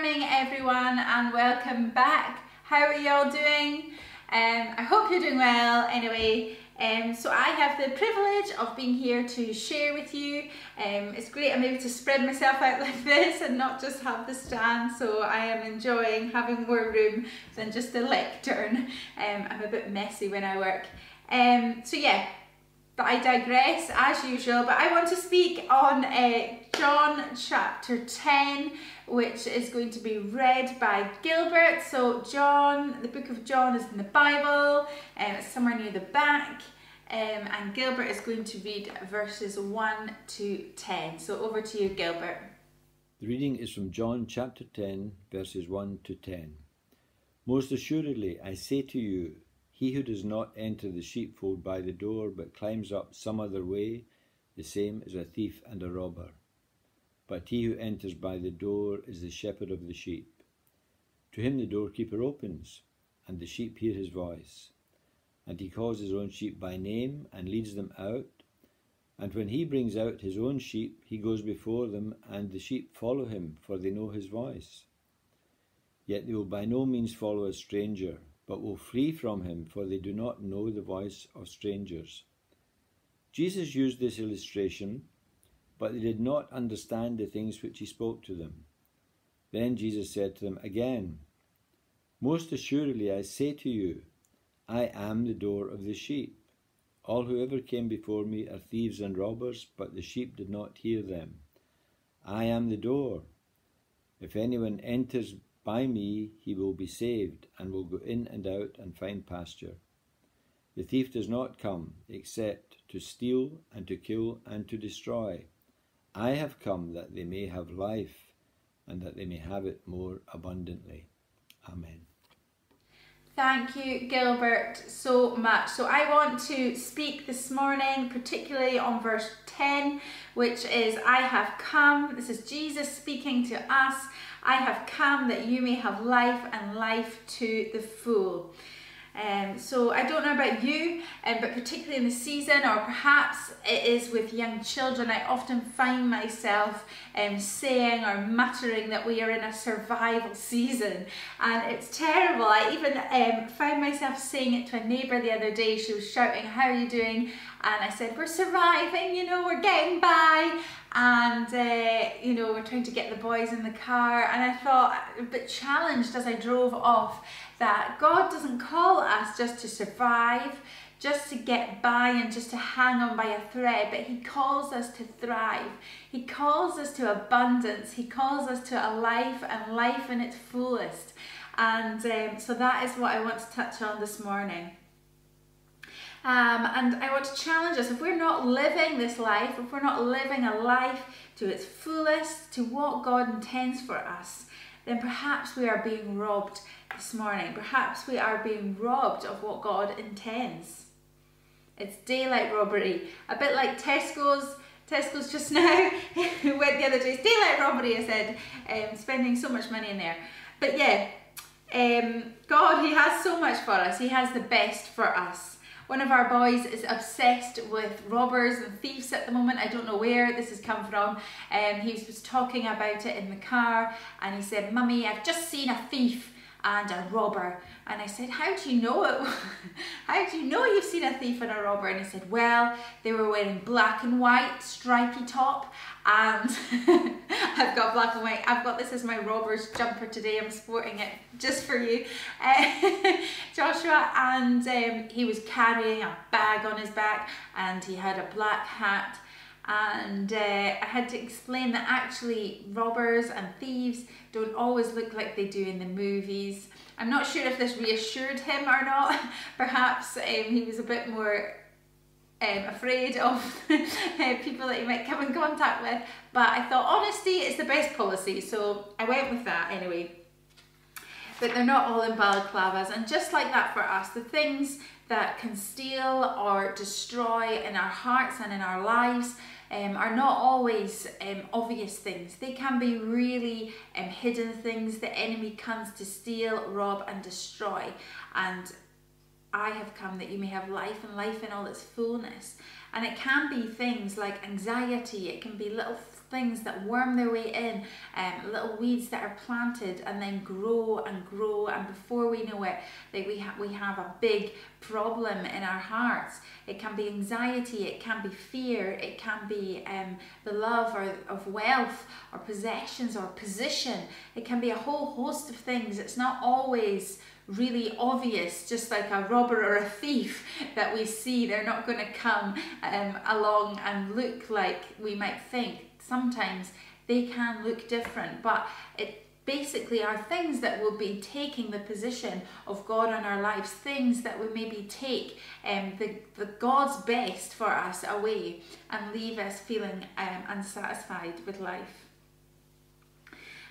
morning, everyone, and welcome back. How are you all doing? Um, I hope you're doing well. Anyway, um, so I have the privilege of being here to share with you. Um, it's great I'm able to spread myself out like this and not just have the stand. So I am enjoying having more room than just a lectern. Um, I'm a bit messy when I work. Um, so yeah, but I digress as usual. But I want to speak on uh, John chapter 10, which is going to be read by Gilbert. So, John, the book of John is in the Bible, and um, it's somewhere near the back. Um, and Gilbert is going to read verses 1 to 10. So, over to you, Gilbert. The reading is from John chapter 10, verses 1 to 10. Most assuredly, I say to you, he who does not enter the sheepfold by the door, but climbs up some other way, the same is a thief and a robber. But he who enters by the door is the shepherd of the sheep. To him the doorkeeper opens, and the sheep hear his voice. And he calls his own sheep by name and leads them out. And when he brings out his own sheep, he goes before them, and the sheep follow him, for they know his voice. Yet they will by no means follow a stranger but will flee from him, for they do not know the voice of strangers. Jesus used this illustration, but they did not understand the things which he spoke to them. Then Jesus said to them again, Most assuredly I say to you, I am the door of the sheep. All who ever came before me are thieves and robbers, but the sheep did not hear them. I am the door. If anyone enters by me he will be saved, and will go in and out and find pasture. The thief does not come except to steal and to kill and to destroy. I have come that they may have life, and that they may have it more abundantly. Amen. Thank you, Gilbert, so much. So, I want to speak this morning, particularly on verse 10, which is I have come. This is Jesus speaking to us I have come that you may have life and life to the full. Um, so I don't know about you, um, but particularly in the season, or perhaps it is with young children, I often find myself um, saying or muttering that we are in a survival season, and it's terrible. I even um, found myself saying it to a neighbour the other day. She was shouting, "How are you doing?" And I said, "We're surviving. You know, we're getting by." and uh, you know we're trying to get the boys in the car and I thought a bit challenged as I drove off that God doesn't call us just to survive just to get by and just to hang on by a thread but he calls us to thrive. He calls us to abundance. He calls us to a life and life in its fullest. And um, so that is what I want to touch on this morning. Um, and I want to challenge us if we're not living this life, if we're not living a life to its fullest, to what God intends for us, then perhaps we are being robbed this morning. Perhaps we are being robbed of what God intends. It's daylight robbery, a bit like Tesco's. Tesco's just now went the other day. It's daylight robbery, I said, um, spending so much money in there. But yeah, um, God, He has so much for us. He has the best for us. One of our boys is obsessed with robbers and thieves at the moment. I don't know where this has come from. Um, he was talking about it in the car and he said, Mummy, I've just seen a thief and a robber. And I said, how do you know it? how do you know you've seen a thief and a robber? And he said, well, they were wearing black and white stripy top and I've got black and white. I've got this as my robber's jumper today. I'm sporting it just for you, uh, Joshua. And um, he was carrying a bag on his back and he had a black hat and uh, I had to explain that actually robbers and thieves don't always look like they do in the movies. I'm not sure if this reassured him or not. Perhaps um, he was a bit more um, afraid of uh, people that he might come in contact with. But I thought honesty is the best policy, so I went with that anyway. But they're not all in balaclavas, and just like that for us, the things that can steal or destroy in our hearts and in our lives um, are not always um, obvious things. They can be really um, hidden things. The enemy comes to steal, rob, and destroy. And I have come that you may have life and life in all its fullness. And it can be things like anxiety, it can be little things that worm their way in, um, little weeds that are planted and then grow and grow, and before we know it, like we ha- we have a big problem in our hearts. It can be anxiety, it can be fear, it can be um, the love or, of wealth or possessions or position. It can be a whole host of things. It's not always really obvious, just like a robber or a thief that we see. They're not going to come um, along and look like we might think. Sometimes they can look different, but it basically are things that will be taking the position of God in our lives, things that will maybe take um, the, the God's best for us away and leave us feeling um, unsatisfied with life.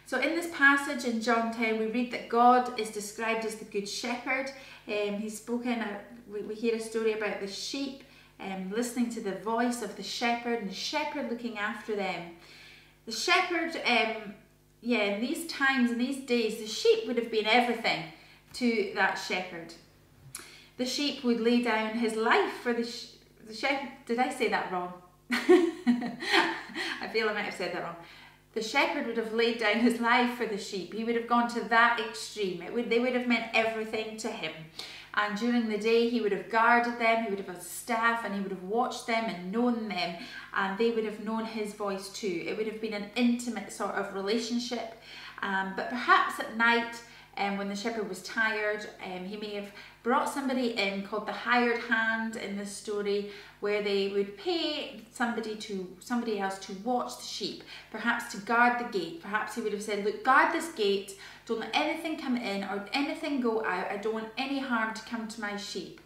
So in this passage in John 10, we read that God is described as the Good Shepherd. Um, he's spoken, uh, we, we, hear a story about the sheep um, listening to the voice of the shepherd and the shepherd looking after them. The shepherd, um, yeah, in these times, in these days, the sheep would have been everything to that shepherd. The sheep would lay down his life for the, sh- the shepherd. Did I say that wrong? I feel I might have said that wrong the shepherd would have laid down his life for the sheep. He would have gone to that extreme. It would, they would have meant everything to him. And during the day, he would have guarded them, he would have a staff, and he would have watched them and known them, and they would have known his voice too. It would have been an intimate sort of relationship. Um, but perhaps at night, um, when the shepherd was tired, um, he may have brought somebody in called the hired hand in this story, where they would pay somebody to somebody else to watch the sheep, perhaps to guard the gate. Perhaps he would have said, "Look, guard this gate. Don't let anything come in or anything go out. I don't want any harm to come to my sheep."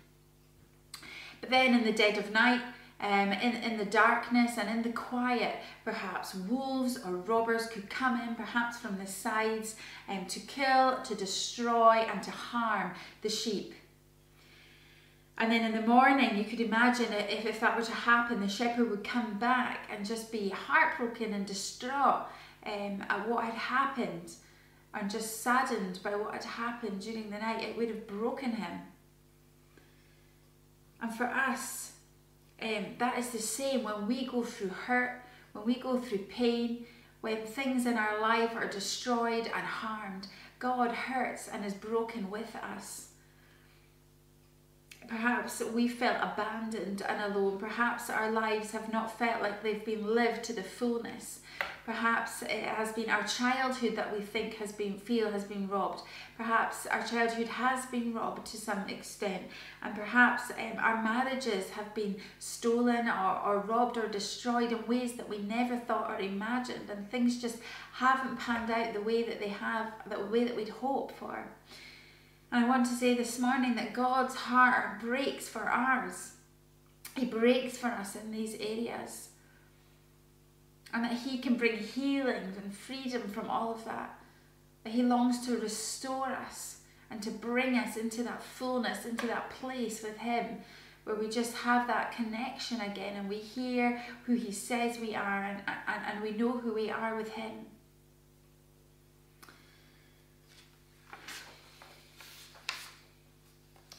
But then, in the dead of night, um, in, in the darkness and in the quiet, perhaps wolves or robbers could come in, perhaps from the sides, um, to kill, to destroy, and to harm the sheep. And then in the morning, you could imagine if, if that were to happen, the shepherd would come back and just be heartbroken and distraught um, at what had happened and just saddened by what had happened during the night. It would have broken him. And for us, um, that is the same when we go through hurt, when we go through pain, when things in our life are destroyed and harmed. God hurts and is broken with us. Perhaps we felt abandoned and alone. Perhaps our lives have not felt like they've been lived to the fullness. Perhaps it has been our childhood that we think has been feel has been robbed. Perhaps our childhood has been robbed to some extent, and perhaps um, our marriages have been stolen or, or robbed or destroyed in ways that we never thought or imagined, and things just haven't panned out the way that they have, the way that we'd hoped for. And I want to say this morning that God's heart breaks for ours. He breaks for us in these areas and that He can bring healing and freedom from all of that. That He longs to restore us and to bring us into that fullness, into that place with Him where we just have that connection again and we hear who He says we are and, and, and we know who we are with Him.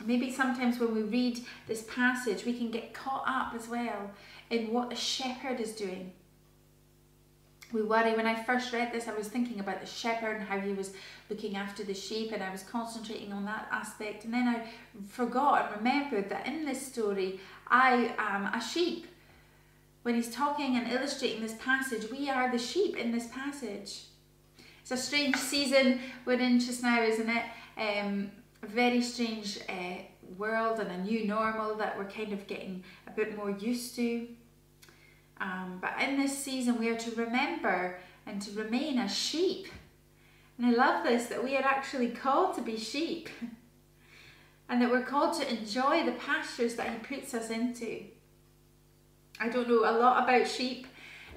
Maybe sometimes when we read this passage, we can get caught up as well in what the shepherd is doing we worry. When I first read this, I was thinking about the shepherd and how he was looking after the sheep, and I was concentrating on that aspect. And then I forgot and remembered that in this story, I am a sheep. When he's talking and illustrating this passage, we are the sheep in this passage. It's a strange season we're in just now, isn't it? Um, very strange uh, world and a new normal that we're kind of getting a bit more used to. Um, but in this season, we are to remember and to remain as sheep. And I love this that we are actually called to be sheep and that we're called to enjoy the pastures that He puts us into. I don't know a lot about sheep.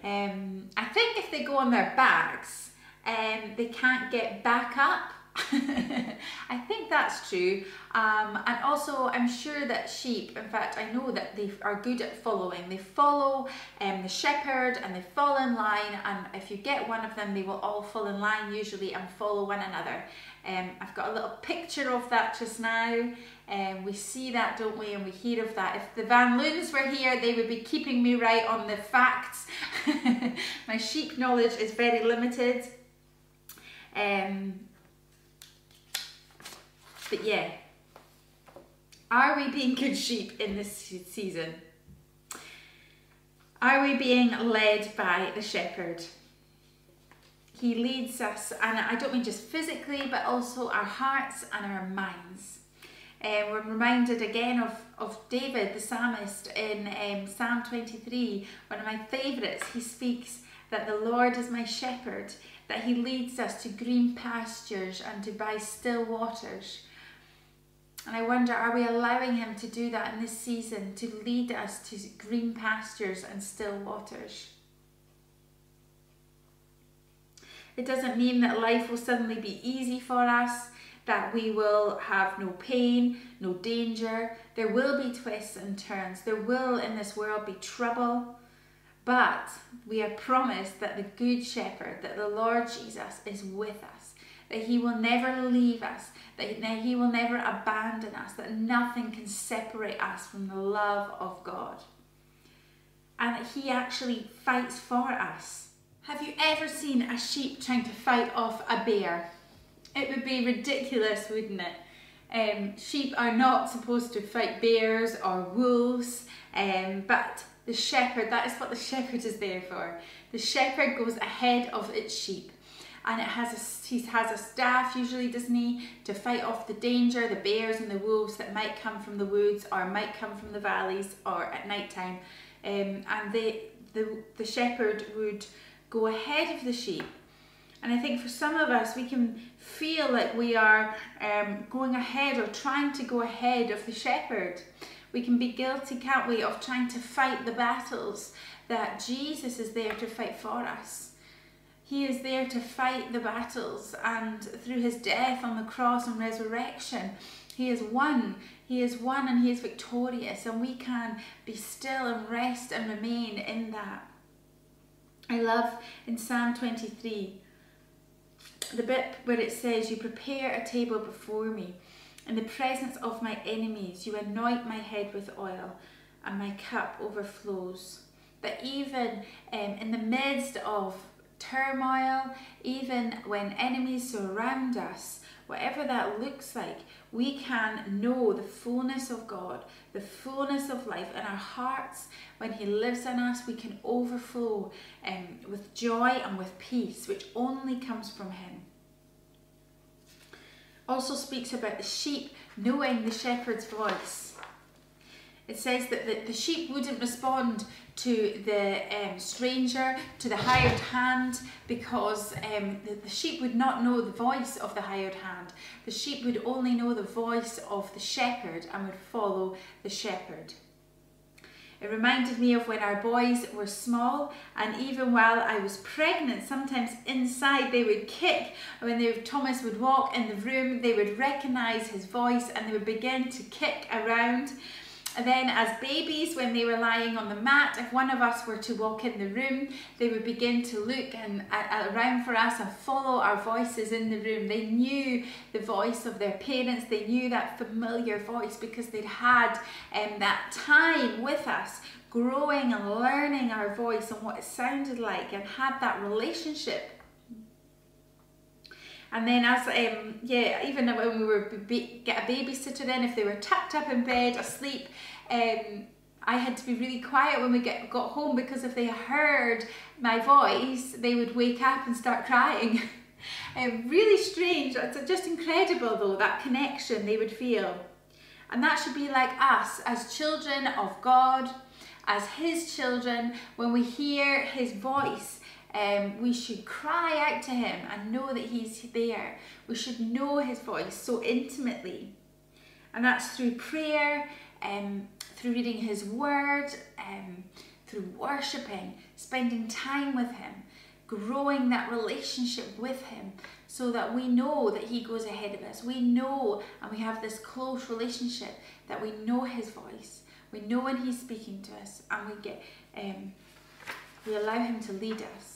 Um, I think if they go on their backs, um, they can't get back up I think that's true. Um, and also, I'm sure that sheep, in fact, I know that they are good at following. They follow um, the shepherd and they fall in line. And if you get one of them, they will all fall in line usually and follow one another. Um, I've got a little picture of that just now. Um, we see that, don't we? And we hear of that. If the Van Loons were here, they would be keeping me right on the facts. My sheep knowledge is very limited. Um, but yeah, are we being good sheep in this season? Are we being led by the shepherd? He leads us, and I don't mean just physically, but also our hearts and our minds. Uh, we're reminded again of, of David, the psalmist, in um, Psalm 23, one of my favourites. He speaks that the Lord is my shepherd, that he leads us to green pastures and to by still waters. And I wonder, are we allowing him to do that in this season, to lead us to green pastures and still waters? It doesn't mean that life will suddenly be easy for us, that we will have no pain, no danger. There will be twists and turns. There will in this world be trouble. But we are promised that the Good Shepherd, that the Lord Jesus is with us, that He will never leave us, that He will never abandon us, that nothing can separate us from the love of God. And that He actually fights for us. Have you ever seen a sheep trying to fight off a bear? It would be ridiculous, wouldn't it? Um, sheep are not supposed to fight bears or wolves, um, but the shepherd, that is what the shepherd is there for. The shepherd goes ahead of its sheep and it has a, he has a staff usually, doesn't he, to fight off the danger, the bears and the wolves that might come from the woods or might come from the valleys or at night time. Um, and they, the, the shepherd would go ahead of the sheep. And I think for some of us, we can feel like we are um, going ahead or trying to go ahead of the shepherd. We can be guilty, can't we, of trying to fight the battles that Jesus is there to fight for us. He is there to fight the battles, and through his death on the cross and resurrection, he has won. He has won and he is victorious, and we can be still and rest and remain in that. I love in Psalm 23 the bit where it says, You prepare a table before me in the presence of my enemies, you anoint my head with oil, and my cup overflows. That even um, in the midst of turmoil, even when enemies surround us, whatever that looks like, we can know the fullness of God, the fullness of life in our hearts. When He lives in us, we can overflow um, with joy and with peace, which only comes from Him also speaks about the sheep knowing the shepherd's voice. It says that the, the sheep wouldn't respond to the um, stranger, to the hired hand, because um, the, the sheep would not know the voice of the hired hand. The sheep would only know the voice of the shepherd and would follow the shepherd. It reminded me of when our boys were small, and even while I was pregnant, sometimes inside they would kick. When they, Thomas would walk in the room, they would recognize his voice and they would begin to kick around. And then as babies, when they were lying on the mat, if one of us were to walk in the room, they would begin to look and uh, around for us and follow our voices in the room. They knew the voice of their parents. They knew that familiar voice because they'd had um, that time with us growing and learning our voice and what it sounded like and had that relationship and then as um, yeah, even when we were get a babysitter in, if they were tucked up in bed asleep, um, I had to be really quiet when we get got home because if they heard my voice, they would wake up and start crying. um, really strange. It's just incredible though that connection they would feel, and that should be like us as children of God, as His children. When we hear His voice, um, we should cry out to him and know that he's there. We should know his voice so intimately. And that's through prayer, um, through reading his word, um, through worshipping, spending time with him. growing that relationship with Him so that we know that He goes ahead of us. We know and we have this close relationship that we know His voice. We know when He's speaking to us and we get um, we allow Him to lead us.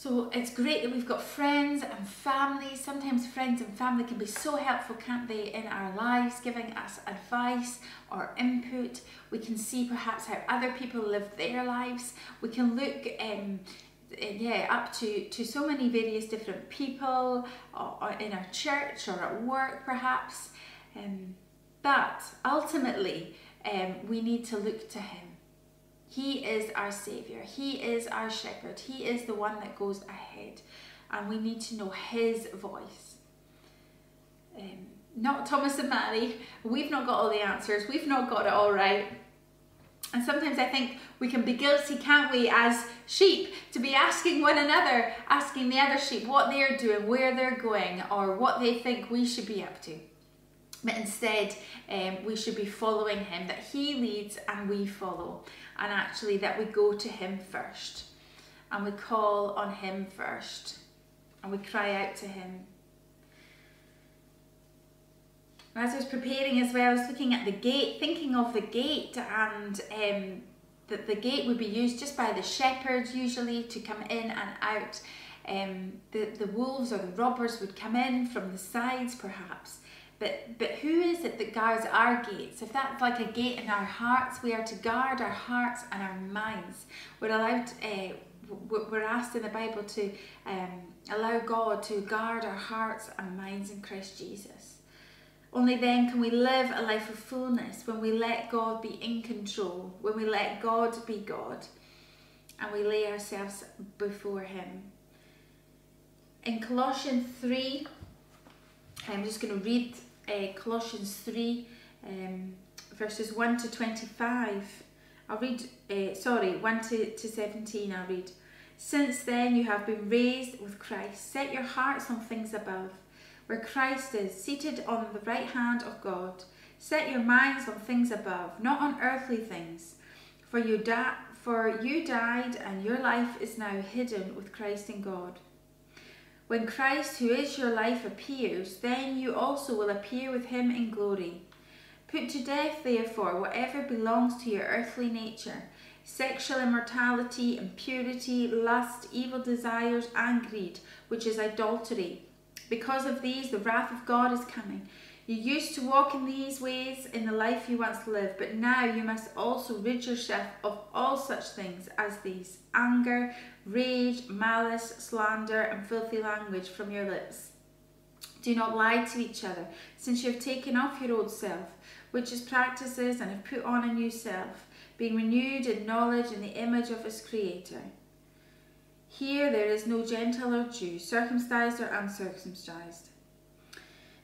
So it's great that we've got friends and family. Sometimes friends and family can be so helpful, can't they, in our lives, giving us advice or input. We can see perhaps how other people live their lives. We can look um, yeah, up to, to so many various different people or, or in our church or at work perhaps. Um, but ultimately, um, we need to look to Him. He is our Saviour, He is our shepherd, He is the one that goes ahead, and we need to know His voice. Um, not Thomas and Mary, we've not got all the answers, we've not got it all right. And sometimes I think we can be guilty, can't we, as sheep, to be asking one another, asking the other sheep what they're doing, where they're going, or what they think we should be up to. But instead, um, we should be following him, that he leads and we follow and actually that we go to Him first and we call on Him first and we cry out to Him. As I was preparing as well, I was looking at the gate, thinking of the gate, and um, that the gate would be used just by the shepherds usually to come in and out. Um, the, the wolves or the robbers would come in from the sides perhaps but, but who is it that guards our gates? If that's like a gate in our hearts, we are to guard our hearts and our minds. We're allowed, uh, we're asked in the Bible to um, allow God to guard our hearts and minds in Christ Jesus. Only then can we live a life of fullness when we let God be in control, when we let God be God, and we lay ourselves before Him. In Colossians 3, I'm just going to read uh, Colossians 3, um, verses 1 to 25. I'll read, uh, sorry, 1 to, to 17, I'll read. Since then you have been raised with Christ. Set your hearts on things above, where Christ is, seated on the right hand of God. Set your minds on things above, not on earthly things. For you, for you died, and your life is now hidden with Christ in God. When Christ, who is your life, appears, then you also will appear with him in glory. Put to death, therefore, whatever belongs to your earthly nature sexual immortality, impurity, lust, evil desires, and greed, which is idolatry. Because of these, the wrath of God is coming. You used to walk in these ways in the life you once lived, but now you must also rid yourself of all such things as these anger, rage, malice, slander, and filthy language from your lips. Do not lie to each other, since you have taken off your old self, which is practices, and have put on a new self, being renewed in knowledge in the image of its Creator. Here there is no Gentile or Jew, circumcised or uncircumcised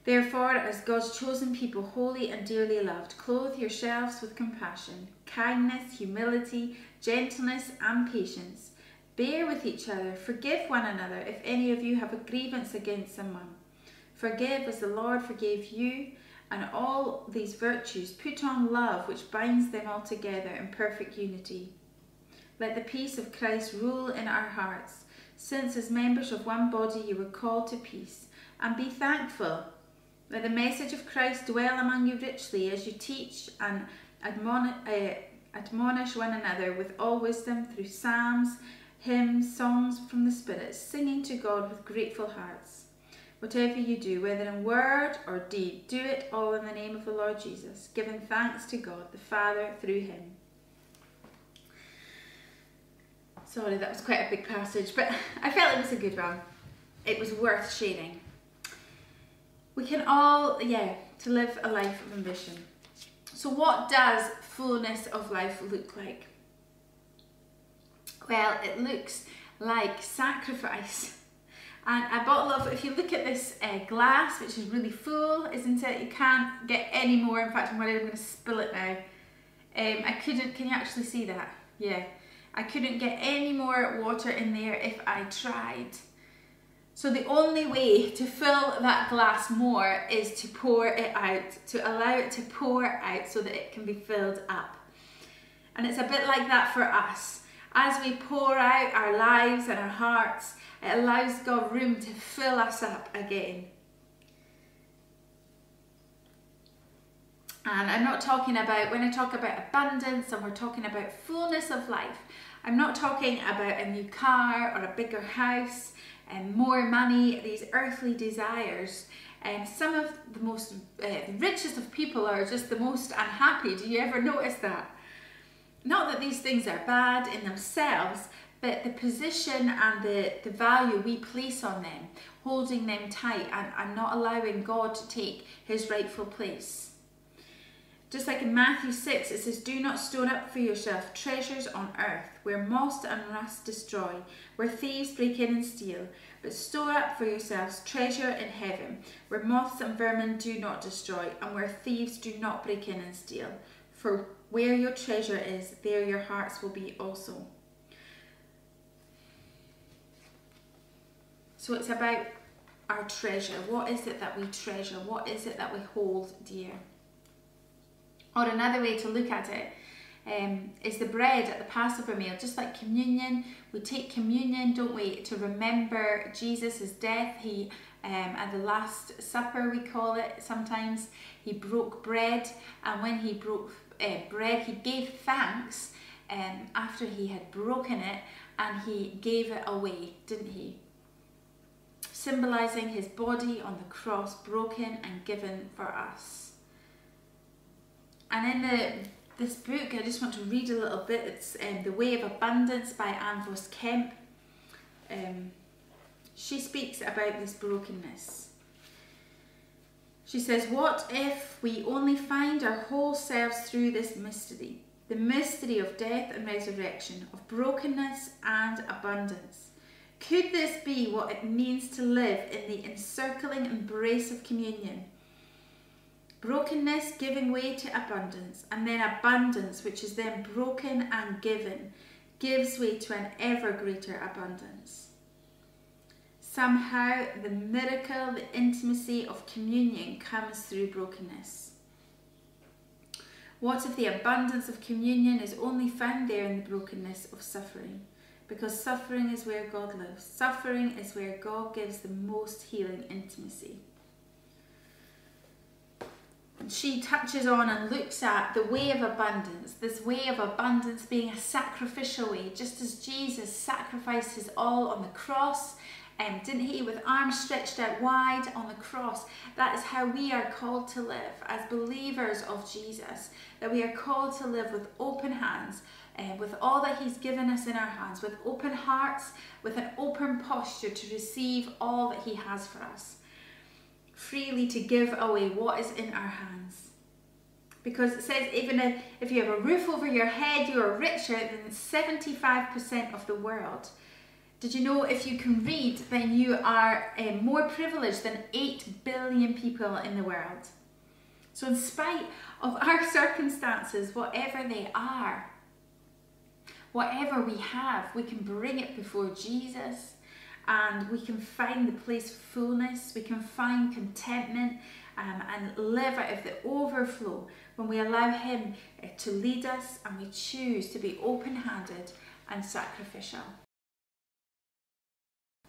Therefore, as God's chosen people, holy and dearly loved, clothe yourselves with compassion, kindness, humility, gentleness, and patience. Bear with each other, forgive one another if any of you have a grievance against someone. Forgive as the Lord forgave you, and all these virtues put on love, which binds them all together in perfect unity. Let the peace of Christ rule in our hearts, since as members of one body you were called to peace, and be thankful. Let the message of Christ dwell among you richly as you teach and admonish, uh, admonish one another with all wisdom through psalms, hymns, songs from the Spirit, singing to God with grateful hearts. Whatever you do, whether in word or deed, do it all in the name of the Lord Jesus, giving thanks to God the Father through him. Sorry, that was quite a big passage, but I felt it was a good one. It was worth sharing we can all, yeah, to live a life of ambition. So, what does fullness of life look like? Well, it looks like sacrifice. And a bottle of, if you look at this uh, glass, which is really full, isn't it? You can't get any more. In fact, I'm worried I'm going to spill it now. Um, I couldn't, can you actually see that? Yeah. I couldn't get any more water in there if I tried. So the only way to fill that glass more is to pour it out, to allow it to pour out so that it can be filled up. And it's a bit like that for us. As we pour out our lives and our hearts, it allows God room to fill us up again. And I'm not talking about, when I talk about abundance and we're talking about fullness of life, I'm not talking about a new car or a bigger house and more money, these earthly desires. And um, some of the most uh, richest of people are just the most unhappy. Do you ever notice that? Not that these things are bad in themselves, but the position and the, the value we place on them, holding them tight and, and not allowing God to take his rightful place. Just like in Matthew 6, it says, Do not store up for yourself treasures on earth, where moth and rust destroy, where thieves break in and steal. But store up for yourselves treasure in heaven, where moths and vermin do not destroy, and where thieves do not break in and steal. For where your treasure is, there your hearts will be also. So it's about our treasure. What is it that we treasure? What is it that we hold dear? Or another way to look at it um, is the bread at the Passover meal, just like communion. We take communion, don't we, to remember Jesus' death. He, um, at the Last Supper, we call it sometimes, he broke bread, and when he broke uh, bread, he gave thanks um, after he had broken it, and he gave it away, didn't he? Symbolizing his body on the cross, broken and given for us. And in the this book, I just want to read a little bit. It's um, The Way of Abundance by Ann Voskamp. Um, she speaks about this brokenness. She says, What if we only find our whole selves through this mystery? The mystery of death and resurrection, of brokenness and abundance. Could this be what it means to live in the encircling embrace of communion? Brokenness giving way to abundance, and then abundance, which is then broken and given, gives way to an ever greater abundance. Somehow, the miracle, the intimacy of communion comes through brokenness. What if the abundance of communion is only found there in the brokenness of suffering? Because suffering is where God lives. Suffering is where God gives the most healing intimacy she touches on and looks at the way of abundance, this way of abundance being a sacrificial way, just as Jesus sacrificed his all on the cross, um, didn't he, with arms stretched out wide on the cross. That is how we are called to live as believers of Jesus, that we are called to live with open hands, uh, with all that he's given us in our hands, with open hearts, with an open posture to receive all that he has for us freely to give away what is in our hands. Because it says, even if, if you have a roof over your head, you are richer than 75% of the world. Did you know if you can read, then you are uh, more privileged than 8 billion people in the world? So, in spite of our circumstances, whatever they are, whatever we have, we can bring it before Jesus and we can find the place of fullness, we can find contentment um, and live out of the overflow when we allow Him uh, to lead us and we choose to be open handed and sacrificial.